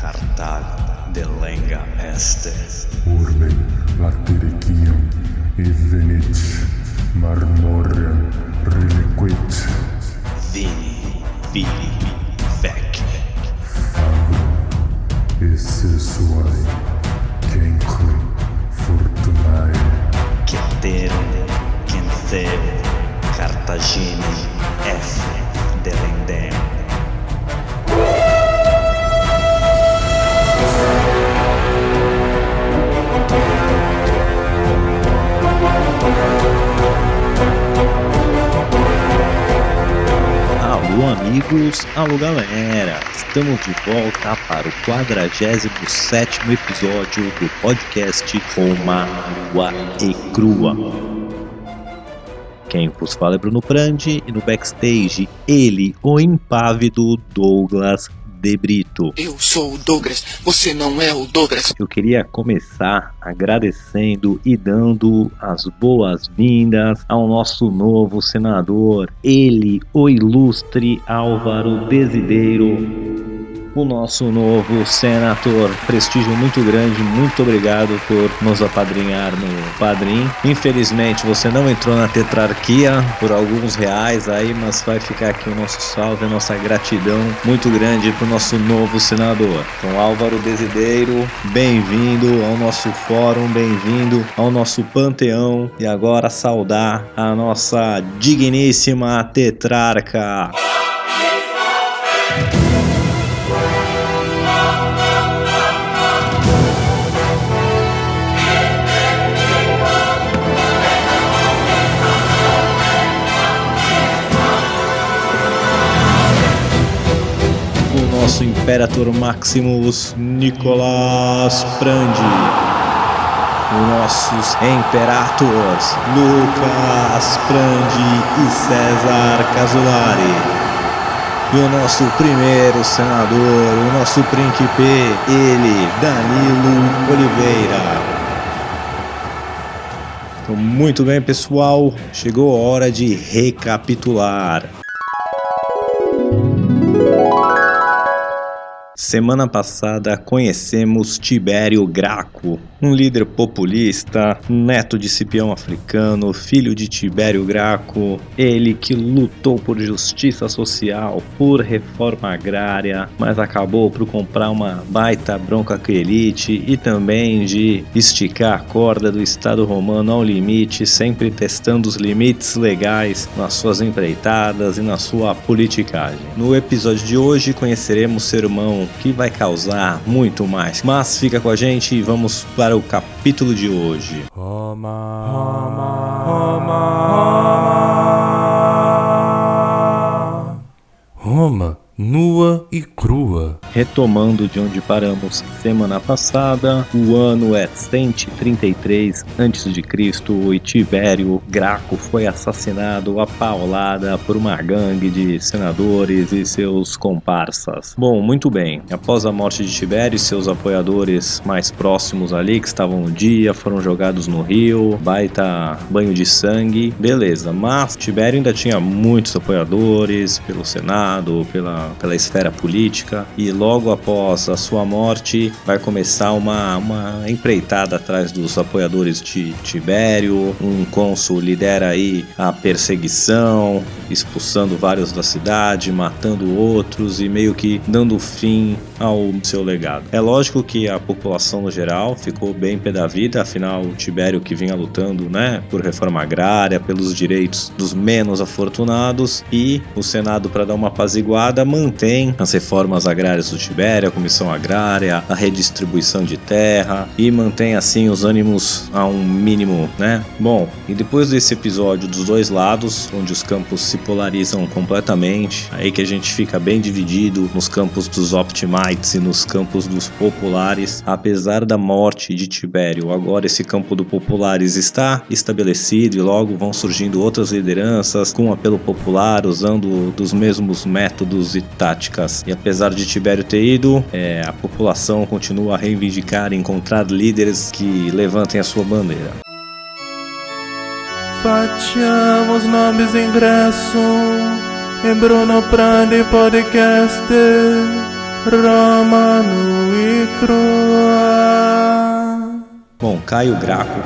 Cartal de lenga este. Urbe latericium evenit marmorem reliquit Vini, vili, vec. fabrum esse suae cenque fortunae Ceterum, Cenceu, Cartagine, F. Delendem. Alô amigos, alô galera, estamos de volta para o 47 episódio do podcast Roma Nua e Crua. Quem vos fala é Bruno Prandi e no backstage ele, o impávido Douglas De Brito. Eu sou o Douglas, você não é o Douglas. Eu queria começar agradecendo e dando as boas-vindas ao nosso novo senador, ele, o ilustre Álvaro Desideiro, o nosso novo senador. Prestígio muito grande, muito obrigado por nos apadrinhar no Padrim. Infelizmente você não entrou na tetrarquia por alguns reais aí, mas vai ficar aqui o nosso salve, a nossa gratidão muito grande pro nosso novo senador. Então, Álvaro Desideiro, bem-vindo ao nosso fórum, bem-vindo ao nosso panteão e agora saudar a nossa digníssima tetrarca. Nosso Imperator Maximus Nicolas Prandi, os nossos Imperators Lucas Prandi e César Casolari. E o nosso primeiro senador, o nosso príncipe, ele, Danilo Oliveira. Então, muito bem, pessoal, chegou a hora de recapitular. Semana passada conhecemos Tibério Graco, um líder populista, neto de Cipião africano, filho de Tibério Graco, ele que lutou por justiça social, por reforma agrária, mas acabou por comprar uma baita bronca com elite e também de esticar a corda do Estado romano ao limite, sempre testando os limites legais nas suas empreitadas e na sua politicagem. No episódio de hoje conheceremos seu irmão que vai causar muito mais. Mas fica com a gente e vamos para o capítulo de hoje. Roma, Roma, Roma, Roma. Roma, nua e crua. Retomando de onde paramos semana passada, o ano é 133 a.C. e Tibério Graco foi assassinado a paulada por uma gangue de senadores e seus comparsas. Bom, muito bem. Após a morte de Tibério, seus apoiadores mais próximos ali, que estavam no dia, foram jogados no rio, baita banho de sangue, beleza. Mas Tibério ainda tinha muitos apoiadores pelo Senado, pela, pela esfera política, e logo após a sua morte vai começar uma, uma empreitada atrás dos apoiadores de Tibério. Um cônsul lidera aí a perseguição, expulsando vários da cidade, matando outros e meio que dando fim ao seu legado. É lógico que a população no geral ficou bem pé da vida, afinal o Tibério que vinha lutando, né, por reforma agrária, pelos direitos dos menos afortunados e o Senado para dar uma apaziguada mantém as reformas agrárias do Tibério, a comissão agrária, a redistribuição de terra e mantém assim os ânimos a um mínimo, né? Bom, e depois desse episódio dos dois lados, onde os campos se polarizam completamente, aí que a gente fica bem dividido nos campos dos Optimites e nos campos dos populares, apesar da morte de Tibério, agora esse campo do populares está estabelecido e logo vão surgindo outras lideranças com apelo popular, usando dos mesmos métodos e táticas. E apesar de Tibério ter ido, é, a população continua a reivindicar e encontrar líderes que levantem a sua bandeira. Facciamo snobis ingresso in Bruno Prandi Podcast. Roma nua e crua. Bom, Caio Graco,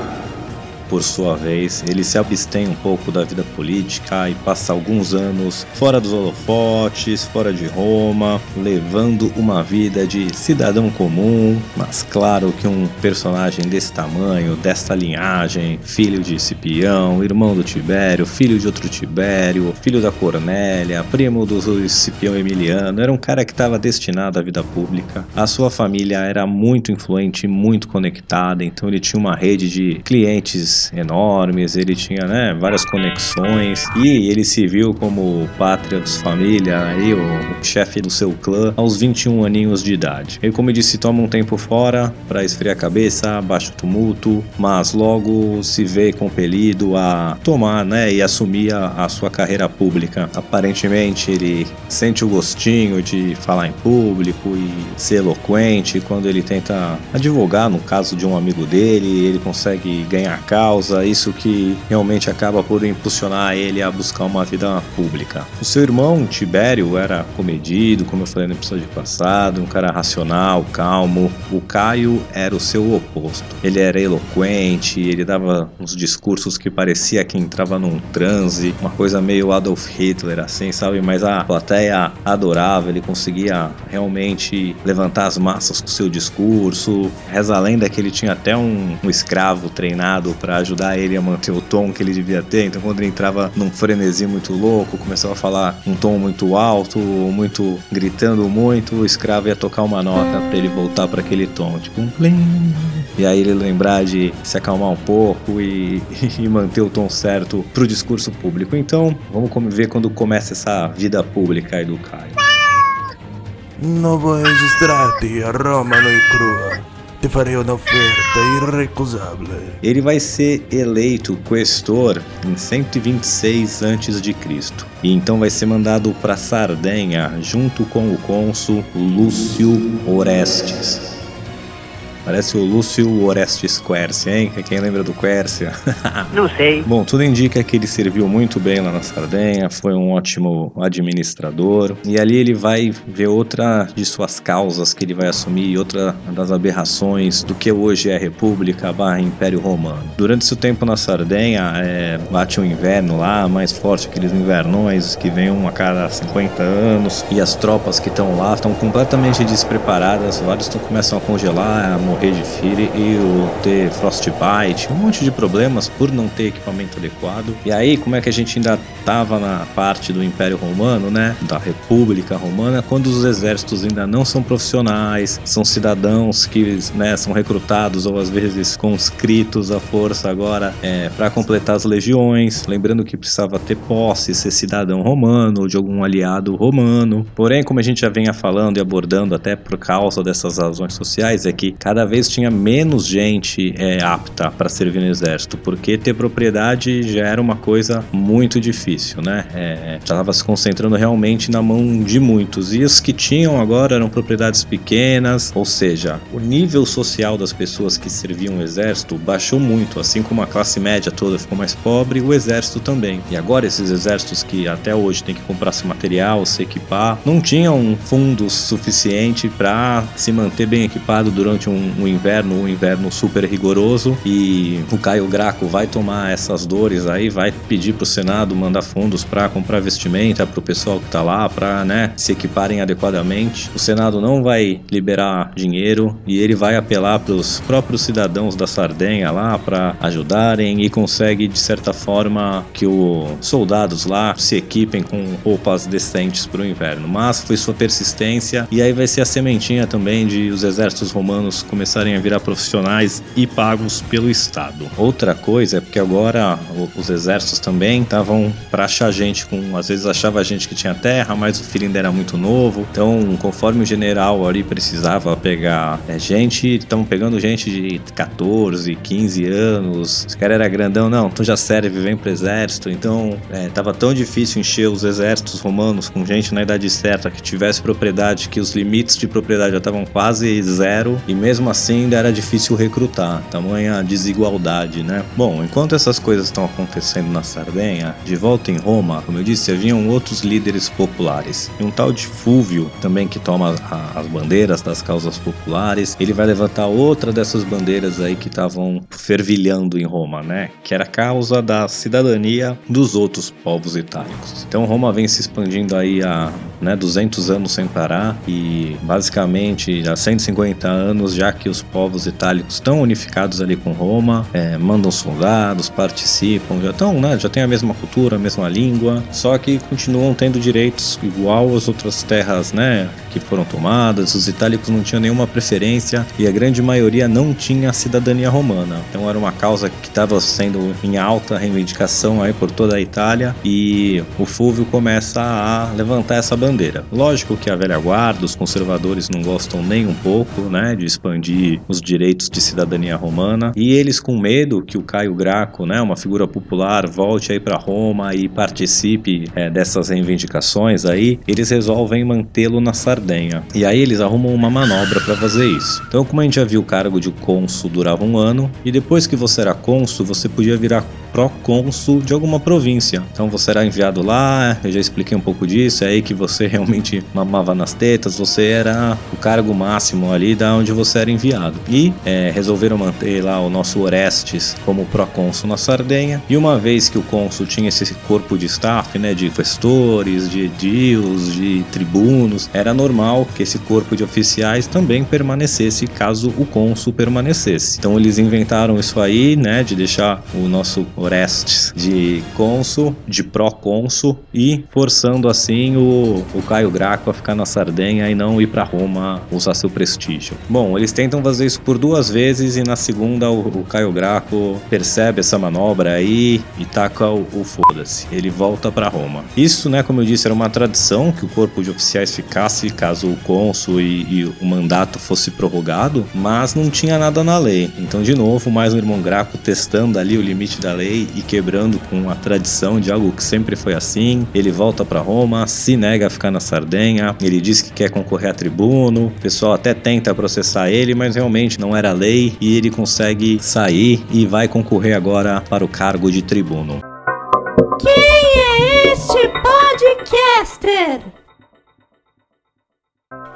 por sua vez, ele se abstém um pouco da vida política e passa alguns anos fora dos holofotes, fora de Roma, levando uma vida de cidadão comum, mas claro que um personagem desse tamanho, desta linhagem, filho de Cipião, irmão do Tibério, filho de outro Tibério, filho da Cornélia, primo do Cipião Emiliano, era um cara que estava destinado à vida pública. A sua família era muito influente, muito conectada, então ele tinha uma rede de clientes enormes, ele tinha né, várias conexões e ele se viu como pátria dos família, aí, o, o chefe do seu clã, aos 21 aninhos de idade. Ele, como eu disse, toma um tempo fora para esfriar a cabeça, baixa o tumulto, mas logo se vê compelido a tomar né, e assumir a, a sua carreira pública. Aparentemente, ele sente o gostinho de falar em público e ser eloquente quando ele tenta advogar no caso de um amigo dele, ele consegue ganhar causa causa, isso que realmente acaba por impulsionar ele a buscar uma vida pública. O seu irmão, Tibério, era comedido, como eu falei no episódio passado, um cara racional, calmo. O Caio era o seu oposto. Ele era eloquente, ele dava uns discursos que parecia que entrava num transe, uma coisa meio Adolf Hitler, assim, sabe? Mas a plateia adorava, ele conseguia realmente levantar as massas com seu discurso. Reza a lenda que ele tinha até um, um escravo treinado para ajudar ele a manter o tom que ele devia ter. Então, quando ele entrava num frenesi muito louco, começava a falar um tom muito alto, muito gritando muito, o escravo ia tocar uma nota para ele voltar para aquele tom, tipo um plim. E aí ele lembrar de se acalmar um pouco e, e manter o tom certo pro discurso público. Então, vamos ver quando começa essa vida pública aí do Caio. Não vou Roma e crua. Te farei uma oferta irrecusável. Ele vai ser eleito questor em 126 a.C. E então vai ser mandado para Sardenha junto com o cônsul Lúcio Orestes. Parece o Lúcio Orestes Quercia, hein? Quem lembra do Quercia? Não sei. Bom, tudo indica que ele serviu muito bem lá na Sardenha, foi um ótimo administrador. E ali ele vai ver outra de suas causas que ele vai assumir, outra das aberrações do que hoje é a República barra Império Romano. Durante seu tempo na Sardenha, é, bate um inverno lá, mais forte, aqueles invernões que vêm uma cada 50 anos, e as tropas que estão lá estão completamente despreparadas, vários começam a congelar, a morrer de fire e o ter frostbite, um monte de problemas por não ter equipamento adequado. E aí, como é que a gente ainda estava na parte do Império Romano, né, da República Romana, quando os exércitos ainda não são profissionais, são cidadãos que, né, são recrutados ou às vezes conscritos à força agora é, para completar as legiões, lembrando que precisava ter posse, ser cidadão romano ou de algum aliado romano. Porém, como a gente já venha falando e abordando até por causa dessas razões sociais, é que cada vez tinha menos gente é, apta para servir no exército, porque ter propriedade já era uma coisa muito difícil, né? É, já estava se concentrando realmente na mão de muitos. E os que tinham agora eram propriedades pequenas, ou seja, o nível social das pessoas que serviam o exército baixou muito, assim como a classe média toda ficou mais pobre, o exército também. E agora esses exércitos que até hoje têm que comprar esse material, se equipar, não tinham fundos suficiente para se manter bem equipado durante um um, inverno, um inverno super rigoroso e o Caio Graco vai tomar essas dores aí, vai pedir pro Senado mandar fundos para comprar vestimenta pro pessoal que tá lá, para né, se equiparem adequadamente. O Senado não vai liberar dinheiro e ele vai apelar pros próprios cidadãos da Sardenha lá para ajudarem e consegue de certa forma que os soldados lá se equipem com roupas decentes pro inverno. Mas foi sua persistência e aí vai ser a sementinha também de os exércitos romanos começarem a virar profissionais e pagos pelo Estado. Outra coisa é porque agora os exércitos também estavam para achar gente com, às vezes achava gente que tinha terra, mas o filho ainda era muito novo. Então, conforme o general ali precisava pegar é, gente, estão pegando gente de 14, 15 anos. Esse cara era grandão, não, tu já serve, vem pro exército. Então, é, tava tão difícil encher os exércitos romanos com gente na idade certa que tivesse propriedade, que os limites de propriedade já estavam quase zero e mesmo assim ainda era difícil recrutar, tamanha desigualdade, né? Bom, enquanto essas coisas estão acontecendo na Sardenha, de volta em Roma, como eu disse, haviam outros líderes populares. E um tal de Fúvio, também que toma a, as bandeiras das causas populares, ele vai levantar outra dessas bandeiras aí que estavam fervilhando em Roma, né? Que era a causa da cidadania dos outros povos itálicos. Então Roma vem se expandindo aí há né, 200 anos sem parar e basicamente há 150 anos já que os povos itálicos estão unificados ali com Roma, é, mandam soldados, participam, já estão, né, já tem a mesma cultura, a mesma língua, só que continuam tendo direitos igual às outras terras, né, que foram tomadas. Os itálicos não tinham nenhuma preferência e a grande maioria não tinha cidadania romana. Então era uma causa que estava sendo em alta reivindicação aí por toda a Itália e o Fúvio começa a levantar essa bandeira. Lógico que a velha guarda, os conservadores não gostam nem um pouco, né, de expandir os direitos de cidadania romana e eles com medo que o Caio Graco, né, uma figura popular, volte aí para Roma e participe é, dessas reivindicações aí, eles resolvem mantê-lo na Sardenha. E aí eles arrumam uma manobra para fazer isso. Então, como a gente já viu, o cargo de cônsul durava um ano e depois que você era cônsul, você podia virar procônsul de alguma província. Então você era enviado lá, eu já expliquei um pouco disso, é aí que você realmente mamava nas tetas, você era o cargo máximo ali da onde você era enviado. E é, resolveram manter lá o nosso Orestes como procônsul na Sardenha. E uma vez que o cônsul tinha esse corpo de staff, né, de questores, de edios, de tribunos, era normal que esse corpo de oficiais também permanecesse caso o cônsul permanecesse. Então eles inventaram isso aí, né, de deixar o nosso Orestes de cônsul, de procônsul e forçando assim o, o Caio Graco a ficar na Sardenha e não ir para Roma usar seu prestígio. Bom, eles tentam fazer isso por duas vezes e na segunda o, o Caio Graco percebe essa manobra aí e taca o, o foda-se. Ele volta para Roma. Isso, né, como eu disse, era uma tradição que o corpo de oficiais ficasse caso o cônsul e, e o mandato fosse prorrogado, mas não tinha nada na lei. Então, de novo, mais um irmão Graco testando ali o limite da lei e quebrando com a tradição de algo que sempre foi assim. Ele volta para Roma, se nega a ficar na Sardenha, ele diz que quer concorrer a tribuno. O pessoal até tenta processar ele, mas realmente não era lei e ele consegue sair e vai concorrer agora para o cargo de tribuno. Quem é este podcaster?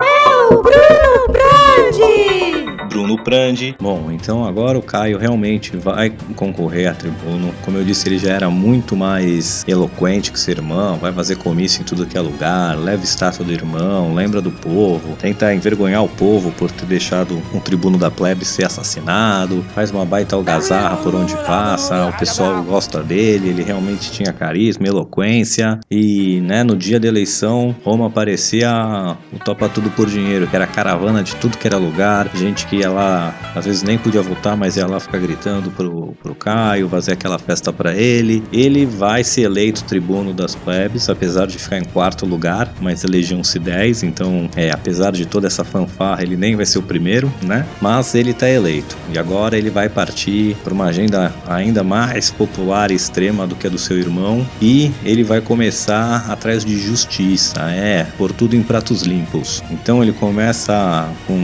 É o Bruno Brandi! Bruno Prandi. Bom, então agora o Caio realmente vai concorrer a tribuno. Como eu disse, ele já era muito mais eloquente que seu irmão, vai fazer comício em tudo que é lugar, leva estátua do irmão, lembra do povo, tenta envergonhar o povo por ter deixado um tribuno da plebe ser assassinado, faz uma baita algazarra por onde passa, o pessoal gosta dele, ele realmente tinha carisma, eloquência e, né, no dia da eleição, Roma parecia o topa tudo por dinheiro, que era caravana de tudo que era lugar, gente que lá, às vezes nem podia votar, mas ia lá ficar gritando pro, pro Caio, fazer aquela festa para ele. Ele vai ser eleito tribuno das plebes, apesar de ficar em quarto lugar, mas elegiam-se 10, então, é, apesar de toda essa fanfarra, ele nem vai ser o primeiro, né? Mas ele tá eleito. E agora ele vai partir por uma agenda ainda mais popular e extrema do que a do seu irmão, e ele vai começar atrás de justiça, é, por tudo em pratos limpos. Então ele começa com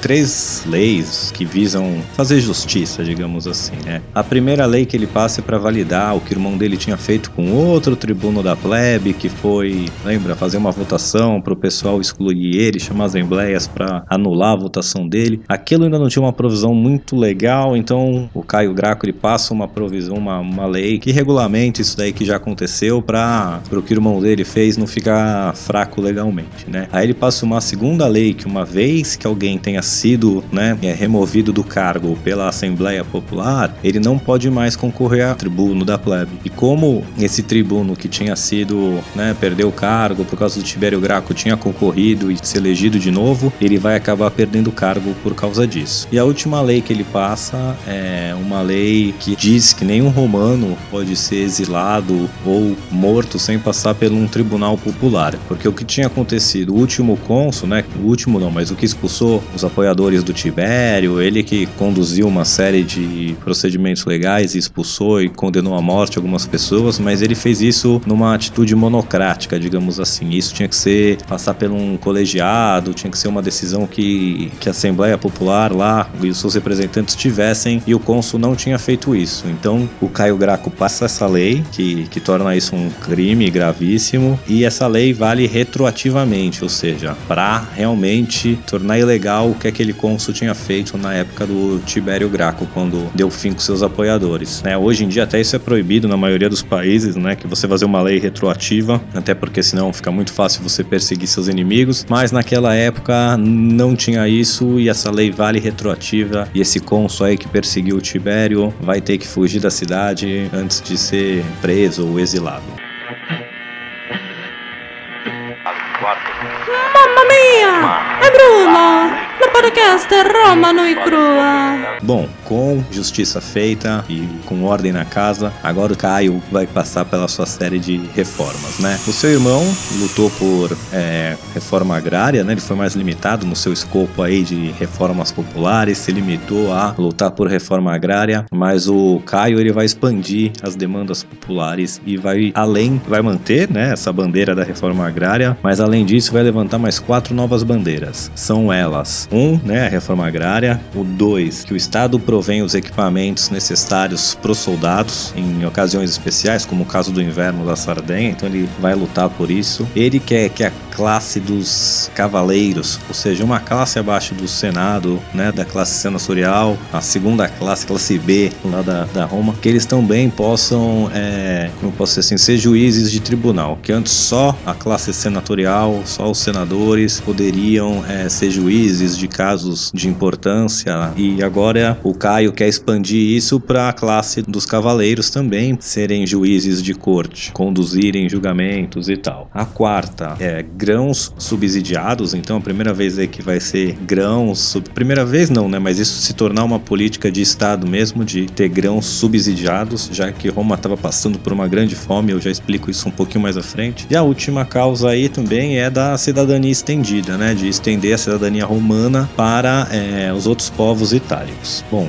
três leis que visam fazer justiça, digamos assim, né? A primeira lei que ele passa é para validar o que o irmão dele tinha feito com outro tribuno da plebe, que foi, lembra, fazer uma votação para o pessoal excluir ele, chamar assembleias para anular a votação dele. Aquilo ainda não tinha uma provisão muito legal, então o Caio Graco ele passa uma provisão, uma, uma lei que regulamente isso daí que já aconteceu para o que o irmão dele fez não ficar fraco legalmente, né? Aí ele passa uma segunda lei que uma vez que alguém tenha sido né, é removido do cargo pela Assembleia Popular, ele não pode mais concorrer a tribuno da plebe. E como esse tribuno que tinha sido, né, perdeu o cargo por causa do Tibério Graco tinha concorrido e se elegido de novo, ele vai acabar perdendo o cargo por causa disso. E a última lei que ele passa é uma lei que diz que nenhum romano pode ser exilado ou morto sem passar por um tribunal popular, porque o que tinha acontecido, o último cônsul, né, o último não, mas o que expulsou os apoiadores do Tibério, ele que conduziu uma série de procedimentos legais e expulsou e condenou à morte algumas pessoas, mas ele fez isso numa atitude monocrática, digamos assim. Isso tinha que ser passar por um colegiado, tinha que ser uma decisão que, que a Assembleia Popular lá e os seus representantes tivessem e o cônsul não tinha feito isso. Então o Caio Graco passa essa lei que, que torna isso um crime gravíssimo e essa lei vale retroativamente, ou seja, para realmente tornar ilegal o que aquele cônsul tinha feito na época do Tibério Graco, quando deu fim com seus apoiadores. Né? Hoje em dia até isso é proibido na maioria dos países, né? que você fazer uma lei retroativa, até porque senão fica muito fácil você perseguir seus inimigos, mas naquela época não tinha isso e essa lei vale retroativa e esse cônsul aí que perseguiu o Tibério vai ter que fugir da cidade antes de ser preso ou exilado. Mamma mia! È Bruno! Podcast Roma no e crua. Bom, com justiça feita e com ordem na casa, agora o Caio vai passar pela sua série de reformas, né? O seu irmão lutou por é, reforma agrária, né? Ele foi mais limitado no seu escopo aí de reformas populares, se limitou a lutar por reforma agrária, mas o Caio ele vai expandir as demandas populares e vai além, vai manter, né? Essa bandeira da reforma agrária, mas além disso vai levantar mais quatro novas bandeiras. São elas: um, né? A reforma agrária. O dois, que o Estado provém os equipamentos necessários para os soldados em ocasiões especiais, como o caso do inverno da Sardenha, então ele vai lutar por isso. Ele quer que a classe dos cavaleiros, ou seja, uma classe abaixo do Senado, né, da classe senatorial, a segunda classe, classe B, lá da, da Roma, que eles também possam, é, como posso dizer assim, ser juízes de tribunal, que antes só a classe senatorial, só os senadores poderiam é, ser juízes de casos de importância e agora o Caio quer expandir isso para a classe dos cavaleiros também serem juízes de corte, conduzirem julgamentos e tal. A quarta é grãos subsidiados, então a primeira vez aí que vai ser grãos, sub... primeira vez não, né, mas isso se tornar uma política de estado mesmo de ter grãos subsidiados, já que Roma estava passando por uma grande fome, eu já explico isso um pouquinho mais à frente. E a última causa aí também é da cidadania estendida, né, de estender a cidadania romana para é, os outros povos itálicos. Bom,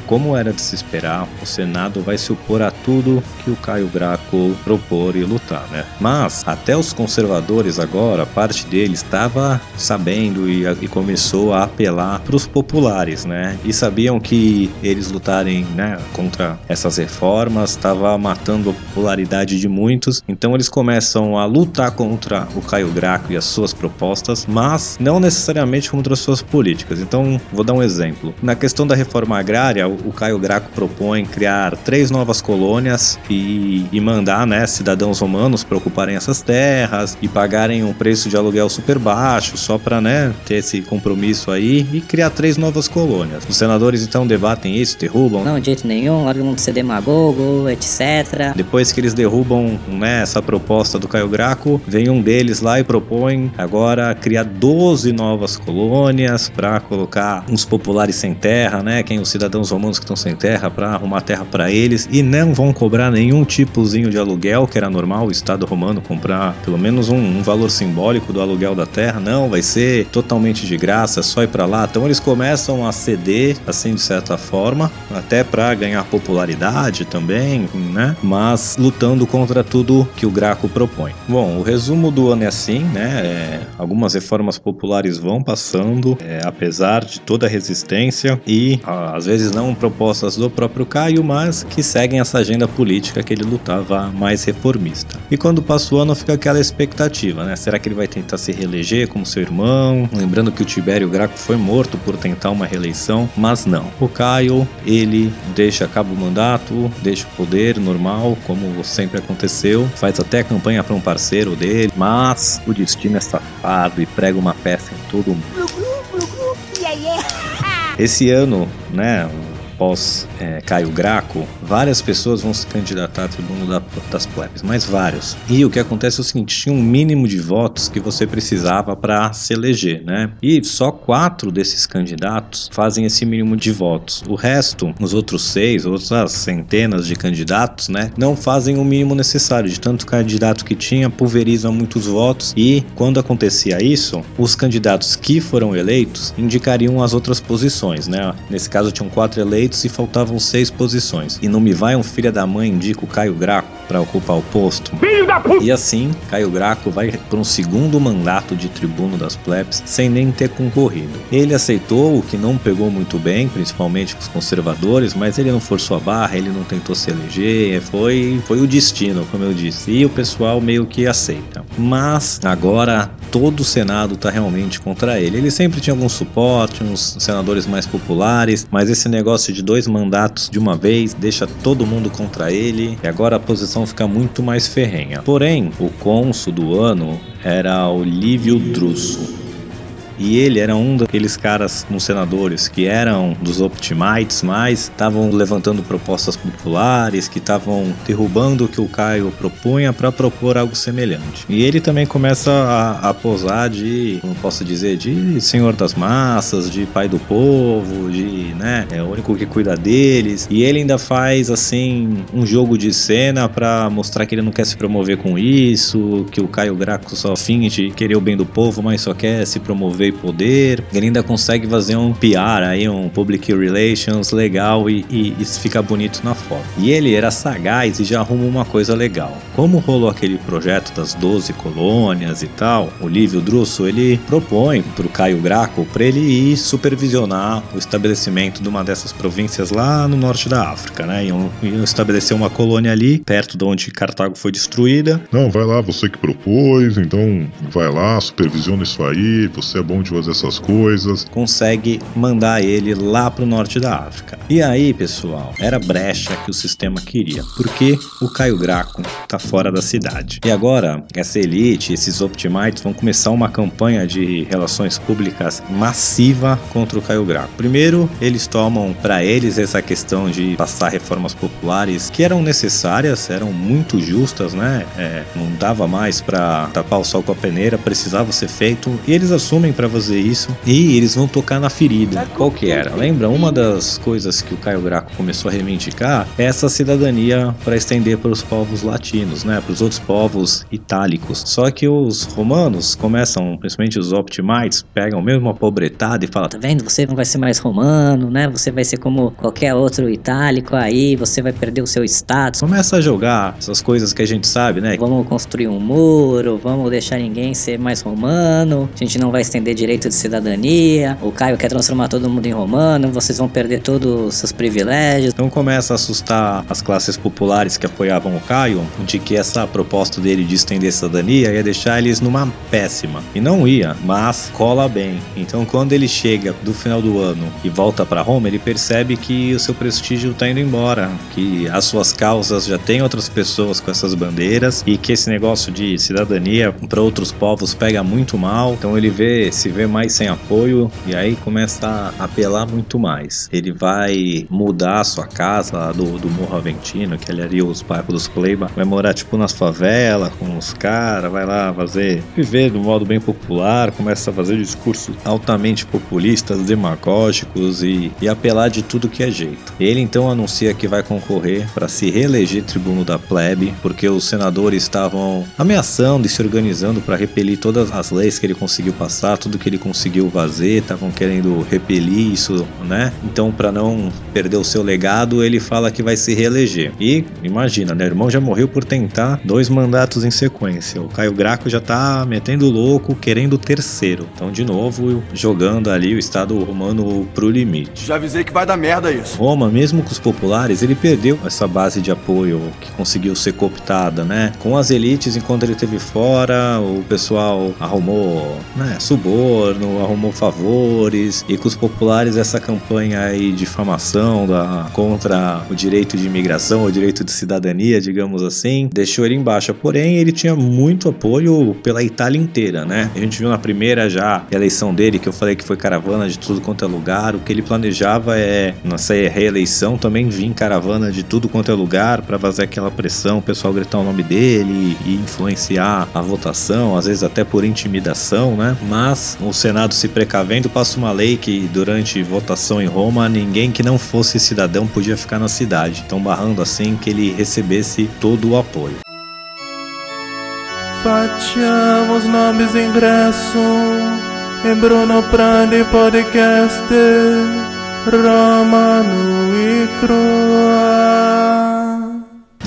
como era de se esperar, o Senado vai se opor a tudo que o Caio Graco propor e lutar, né? Mas até os conservadores agora, parte deles estava sabendo e, e, começou a apelar para os populares, né? E sabiam que eles lutarem, né, contra essas reformas estava matando a popularidade de muitos. Então eles começam a lutar contra o Caio Graco e as suas propostas, mas não necessariamente contra as suas políticas. Então vou dar um exemplo. Na questão da reforma agrária, o Caio Graco propõe criar três novas colônias e, e mandar né, cidadãos romanos para ocuparem essas terras e pagarem um preço de aluguel super baixo só para né, ter esse compromisso aí e criar três novas colônias. Os senadores então debatem isso, derrubam. Não, de jeito nenhum, larga de ser demagogo, etc. Depois que eles derrubam né, essa proposta do Caio Graco, vem um deles lá e propõe agora criar 12 novas colônias para colocar uns populares sem terra, né? Quem os cidadãos romanos que estão sem terra para arrumar terra para eles e não vão cobrar nenhum tipozinho de aluguel, que era normal o Estado romano comprar pelo menos um, um valor simbólico do aluguel da terra. Não, vai ser totalmente de graça, só ir para lá. Então eles começam a ceder, assim de certa forma, até para ganhar popularidade também, né? Mas lutando contra tudo que o Graco propõe. Bom, o resumo do ano é assim, né? É, algumas reformas populares vão passando, é, apesar de toda a resistência e às vezes não propostas do próprio Caio, mas que seguem essa agenda política que ele lutava mais reformista. E quando passa o ano fica aquela expectativa, né? Será que ele vai tentar se reeleger como seu irmão? Lembrando que o Tibério Graco foi morto por tentar uma reeleição, mas não. O Caio, ele deixa acaba o mandato, deixa o poder normal, como sempre aconteceu, faz até campanha para um parceiro dele, mas o destino é safado e prega uma peça em todo mundo. Esse ano, né, após é, Caio Graco, várias pessoas vão se candidatar a tribuno da- das plebes, mas vários. E o que acontece é o seguinte: tinha um mínimo de votos que você precisava para se eleger, né? E só quatro desses candidatos fazem esse mínimo de votos. O resto, os outros seis, outras centenas de candidatos, né, não fazem o mínimo necessário. De tanto candidato que tinha, pulveriza muitos votos. E quando acontecia isso, os candidatos que foram eleitos indicariam as outras posições, né? Nesse caso tinham quatro eleitos e faltavam seis posições. E não me vai um filho da mãe indica o Caio Graco para ocupar o posto. E assim, Caio Graco vai para um segundo mandato de tribuno das plebs sem nem ter concorrido. Ele aceitou, o que não pegou muito bem, principalmente com os conservadores, mas ele não forçou a barra, ele não tentou se eleger, foi, foi o destino, como eu disse. E o pessoal meio que aceita. Mas agora todo o Senado está realmente contra ele. Ele sempre tinha algum suporte, uns senadores mais populares, mas esse negócio de dois mandatos de uma vez deixa todo mundo contra ele e agora a posição fica muito mais ferrenha. Porém, o cônsul do ano era o Lívio Druso. E ele era um daqueles caras, uns senadores, que eram dos Optimites, mas estavam levantando propostas populares, que estavam derrubando o que o Caio propunha para propor algo semelhante. E ele também começa a, a posar de, como posso dizer, de senhor das massas, de pai do povo, de, né, é o único que cuida deles. E ele ainda faz, assim, um jogo de cena para mostrar que ele não quer se promover com isso, que o Caio Graco só finge querer o bem do povo, mas só quer se promover e poder. Ele ainda consegue fazer um PR aí, um public relations legal e, e isso fica bonito na foto. E ele era sagaz e já arruma uma coisa legal. Como rolou aquele projeto das 12 colônias e tal, o Lívio Drusso ele propõe pro Caio Graco para ele ir supervisionar o estabelecimento de uma dessas províncias lá no norte da África, né? Iam estabelecer uma colônia ali, perto de onde Cartago foi destruída, Não, vai lá, você que propôs, então vai lá, supervisiona isso aí, você é bom de fazer essas coisas. consegue mandar ele lá pro norte da África. E aí, pessoal, era brecha que o sistema queria, porque o Caio Graco tá fora da cidade. E agora, essa elite, esses Optimites vão começar uma campanha de relações públicas massiva contra o Caio Graco. Primeiro, eles tomam para eles essa questão de passar reformas populares que eram necessárias, eram muito justas, né? É, não dava mais para tapar o sol com a peneira, precisava ser feito. E eles assumem para fazer isso e eles vão tocar na ferida. Qual que era? Lembra? Uma das coisas que o Caio Graco começou a reivindicar é essa cidadania para estender para os povos latinos, né? Para os outros povos itálicos. Só que os romanos começam, principalmente os Optimites, pegam mesmo a pobretada e falam: Tá vendo? Você não vai ser mais romano, né? Você vai ser como qualquer outro itálico aí, você vai perder o seu status. começa a jogar essas coisas que a gente sabe, né? Vamos construir um muro, vamos deixar ninguém ser mais romano, a gente não vai estender direito de cidadania, o Caio quer transformar todo mundo em romano, vocês vão perder todos os seus privilégios. Então começa a assustar as classes populares que apoiavam o Caio, de que essa proposta dele de estender cidadania ia deixar eles numa péssima. E não ia, mas cola bem. Então quando ele chega do final do ano e volta para Roma, ele percebe que o seu prestígio tá indo embora, que as suas causas já tem outras pessoas com essas bandeiras e que esse negócio de cidadania para outros povos pega muito mal. Então ele vê, se vê mais sem apoio e aí começa a apelar muito mais. Ele vai mudar a sua casa lá do, do Morro Aventino, que ali ali os bairros dos Cleiba, vai morar tipo nas favelas com os caras, vai lá fazer viver de um modo bem popular, começa a fazer discursos altamente populistas, demagógicos e, e apelar de tudo que é jeito. Ele então anuncia que vai concorrer para se reeleger tribuno da plebe, porque os senadores estavam ameaçando e se organizando para repelir todas as leis que ele conseguiu passar, tudo que ele conseguiu fazer, estavam querendo repelir isso, né? Então, para não perder o seu legado, ele fala que vai se reeleger. E imagina, né? O irmão já morreu por tentar dois mandatos em sequência. O Caio Graco já tá metendo louco, querendo o terceiro. Então, de novo, jogando ali o Estado romano pro limite. Já avisei que vai dar merda isso. Roma, mesmo com os populares, ele perdeu essa base de apoio que conseguiu ser cooptada, né? Com as elites, enquanto ele esteve fora, o pessoal arrumou, né, arrumou favores, e com os populares essa campanha aí de difamação da, contra o direito de imigração, o direito de cidadania, digamos assim, deixou ele embaixo. Porém, ele tinha muito apoio pela Itália inteira, né? A gente viu na primeira já eleição dele, que eu falei que foi caravana de tudo quanto é lugar. O que ele planejava é, nessa reeleição, também vir caravana de tudo quanto é lugar para fazer aquela pressão, o pessoal gritar o nome dele e influenciar a votação, às vezes até por intimidação, né? Mas o Senado se precavendo passa uma lei que durante votação em Roma ninguém que não fosse cidadão podia ficar na cidade. Então barrando assim que ele recebesse todo o apoio. Facciamo snobis ingresso Bruno Prandi podcast Romano e.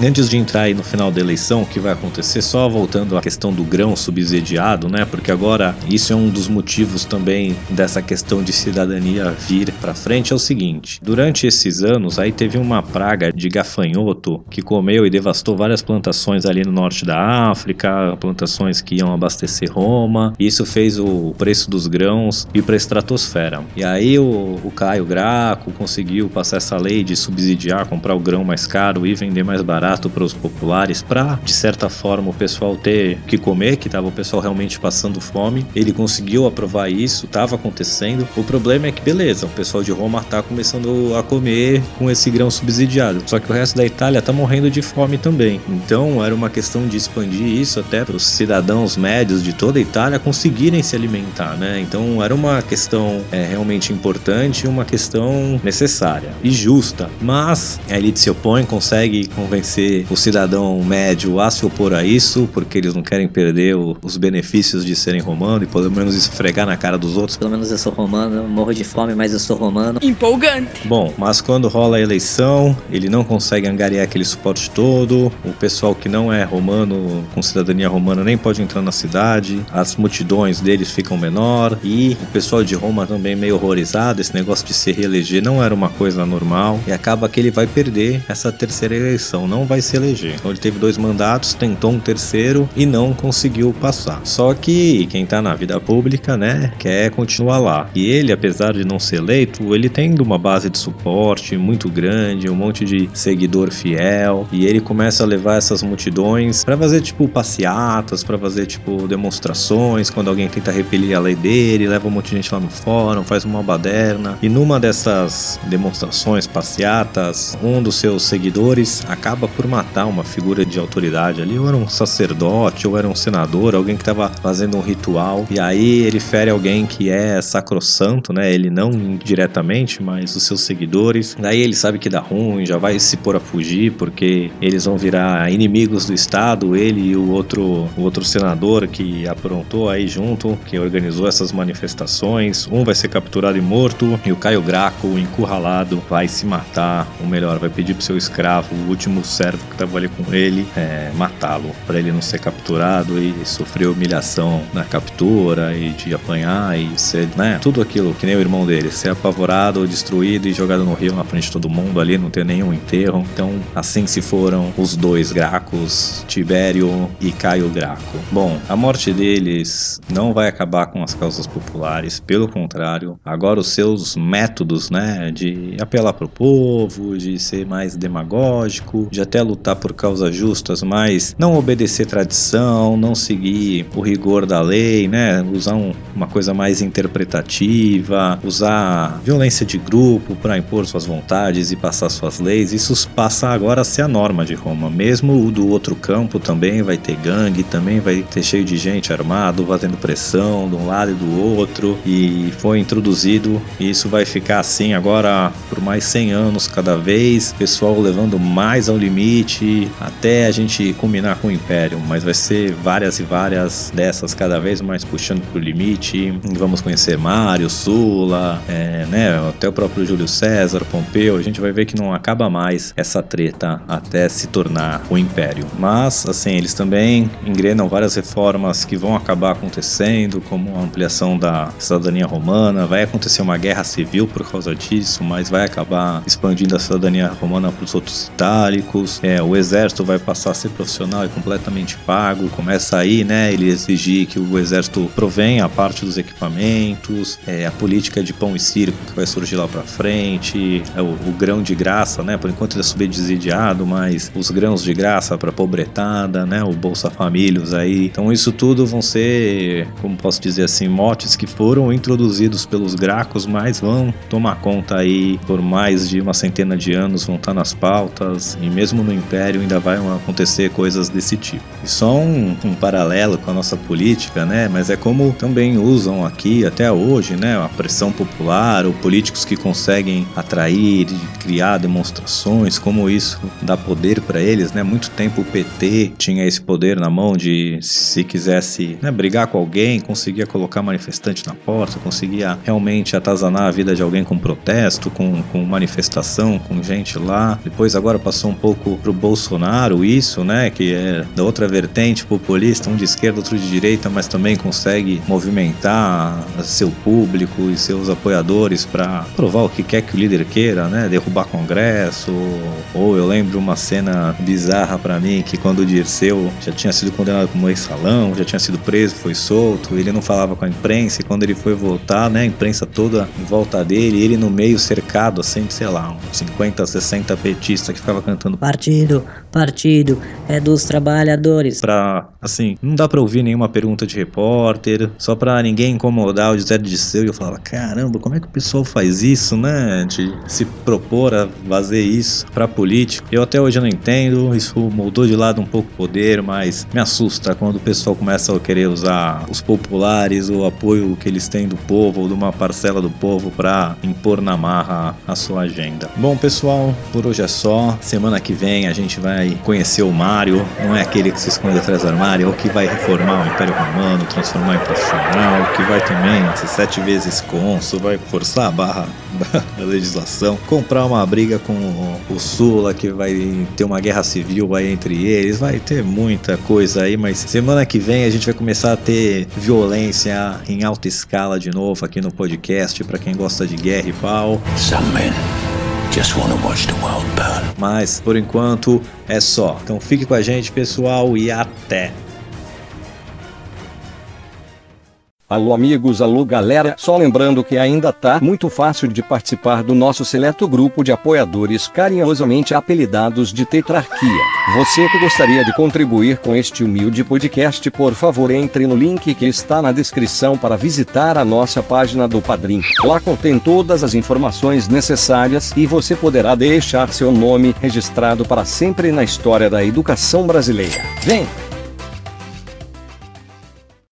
Antes de entrar aí no final da eleição, o que vai acontecer, só voltando à questão do grão subsidiado, né? Porque agora isso é um dos motivos também dessa questão de cidadania vir para frente é o seguinte: durante esses anos aí teve uma praga de gafanhoto que comeu e devastou várias plantações ali no norte da África, plantações que iam abastecer Roma. E isso fez o preço dos grãos ir para a estratosfera. E aí o, o Caio Graco conseguiu passar essa lei de subsidiar, comprar o grão mais caro e vender mais barato barato para os populares, para de certa forma o pessoal ter que comer, que estava o pessoal realmente passando fome. Ele conseguiu aprovar isso, estava acontecendo. O problema é que, beleza, o pessoal de Roma está começando a comer com esse grão subsidiado, só que o resto da Itália está morrendo de fome também. Então era uma questão de expandir isso até para os cidadãos médios de toda a Itália conseguirem se alimentar, né? Então era uma questão é, realmente importante, uma questão necessária e justa. Mas a elite se opõe, consegue convencer convencer o cidadão médio a se opor a isso, porque eles não querem perder o, os benefícios de serem romano e pelo menos esfregar na cara dos outros. Pelo menos eu sou romano, morro de fome, mas eu sou romano. Empolgante. Bom, mas quando rola a eleição, ele não consegue angariar aquele suporte todo, o pessoal que não é romano, com cidadania romana, nem pode entrar na cidade, as multidões deles ficam menor e o pessoal de Roma também meio horrorizado, esse negócio de se reeleger não era uma coisa normal e acaba que ele vai perder essa terceira eleição, não vai se eleger. Então ele teve dois mandatos, tentou um terceiro e não conseguiu passar. Só que quem tá na vida pública, né, quer continuar lá. E ele, apesar de não ser eleito, ele tem uma base de suporte muito grande, um monte de seguidor fiel, e ele começa a levar essas multidões para fazer tipo passeatas, para fazer tipo demonstrações, quando alguém tenta repelir a lei dele, leva um monte de gente lá no fórum, faz uma baderna. E numa dessas demonstrações, passeatas, um dos seus seguidores acaba por matar uma figura de autoridade ali, ou era um sacerdote, ou era um senador, alguém que estava fazendo um ritual, e aí ele fere alguém que é sacrossanto, né? Ele não diretamente, mas os seus seguidores. Daí ele sabe que dá ruim, já vai se pôr a fugir, porque eles vão virar inimigos do Estado, ele e o outro, o outro senador que aprontou aí junto, que organizou essas manifestações. Um vai ser capturado e morto, e o Caio Graco, encurralado, vai se matar, ou melhor, vai pedir pro seu escravo, o último servo que estava ali com ele é, matá-lo, para ele não ser capturado e sofrer humilhação na captura e de apanhar e ser, né? Tudo aquilo que nem o irmão dele, ser apavorado, destruído e jogado no rio na frente de todo mundo ali, não ter nenhum enterro. Então, assim se foram os dois Gracos, Tibério e Caio Graco. Bom, a morte deles não vai acabar com as causas populares, pelo contrário, agora os seus métodos, né, de apelar pro povo, de ser mais demagógico, de até lutar por causas justas, mas não obedecer tradição, não seguir o rigor da lei, né? Usar um, uma coisa mais interpretativa, usar violência de grupo para impor suas vontades e passar suas leis. Isso passa agora a ser a norma de Roma. Mesmo o do outro campo também vai ter gangue, também vai ter cheio de gente armado, fazendo pressão de um lado e do outro. E foi introduzido, e isso vai ficar assim agora por mais 100 anos cada vez, pessoal levando mais ao limite até a gente culminar com o Império, mas vai ser várias e várias dessas cada vez mais puxando pro limite. Vamos conhecer Mário, Sula, é, né, até o próprio Júlio César, Pompeu. A gente vai ver que não acaba mais essa treta até se tornar o Império. Mas, assim, eles também engrenam várias reformas que vão acabar acontecendo, como a ampliação da cidadania romana. Vai acontecer uma guerra civil por causa disso, mas vai acabar expandindo a cidadania romana para os outros itálicos é, o exército vai passar a ser profissional e completamente pago. Começa aí, né? Ele exigir que o exército provenha a parte dos equipamentos, é, a política de pão e circo que vai surgir lá para frente, é, o, o, grão de graça, né? Por enquanto ele é subsidiado, mas os grãos de graça para pobretada, né? O Bolsa Famílias aí. Então isso tudo vão ser, como posso dizer assim, motes que foram introduzidos pelos gracos, mas vão tomar conta aí por mais de uma centena de anos, vão estar nas pautas e mesmo no Império ainda vai acontecer coisas desse tipo. E só um, um paralelo com a nossa política, né? Mas é como também usam aqui até hoje, né? A pressão popular, ou políticos que conseguem atrair e criar demonstrações, como isso dá poder para eles, né? Muito tempo o PT tinha esse poder na mão de se quisesse né, brigar com alguém, conseguia colocar manifestante na porta, conseguia realmente atazanar a vida de alguém com protesto, com, com manifestação, com gente lá. Depois agora passou um pouco pro Bolsonaro isso, né? Que é da outra vertente populista, um de esquerda, outro de direita, mas também consegue movimentar seu público e seus apoiadores para provar o que quer que o líder queira, né? Derrubar Congresso. Ou eu lembro uma cena bizarra para mim que quando o Dirceu já tinha sido condenado como ex-salão, já tinha sido preso, foi solto, ele não falava com a imprensa e quando ele foi voltar, né? A imprensa toda em volta dele, ele no meio cercado, assim, sei lá, uns 50, 60 petistas que ficava cantando Partido, partido, é dos trabalhadores. Pra, assim, não dá pra ouvir nenhuma pergunta de repórter, só pra ninguém incomodar o José de Seu. E eu falava, caramba, como é que o pessoal faz isso, né? De se propor a fazer isso pra político. Eu até hoje não entendo, isso mudou de lado um pouco o poder, mas me assusta quando o pessoal começa a querer usar os populares, o apoio que eles têm do povo ou de uma parcela do povo pra impor na marra a sua agenda. Bom, pessoal, por hoje é só. Semana que vem a gente vai conhecer o Mario, não é aquele que se esconde atrás do armário, é o que vai reformar o Império Romano, transformar em profissional, que vai também ser sete vezes cônsul, vai forçar a barra da legislação, comprar uma briga com o Sula, que vai ter uma guerra civil aí entre eles, vai ter muita coisa aí, mas semana que vem a gente vai começar a ter violência em alta escala de novo aqui no podcast, para quem gosta de guerra e pau. Some just wanna watch the world burn. Mas por enquanto é só. Então fique com a gente, pessoal, e até. Alô amigos, alô galera, só lembrando que ainda tá muito fácil de participar do nosso seleto grupo de apoiadores carinhosamente apelidados de Tetrarquia. Você que gostaria de contribuir com este humilde podcast, por favor entre no link que está na descrição para visitar a nossa página do Padrim. Lá contém todas as informações necessárias e você poderá deixar seu nome registrado para sempre na história da educação brasileira. Vem!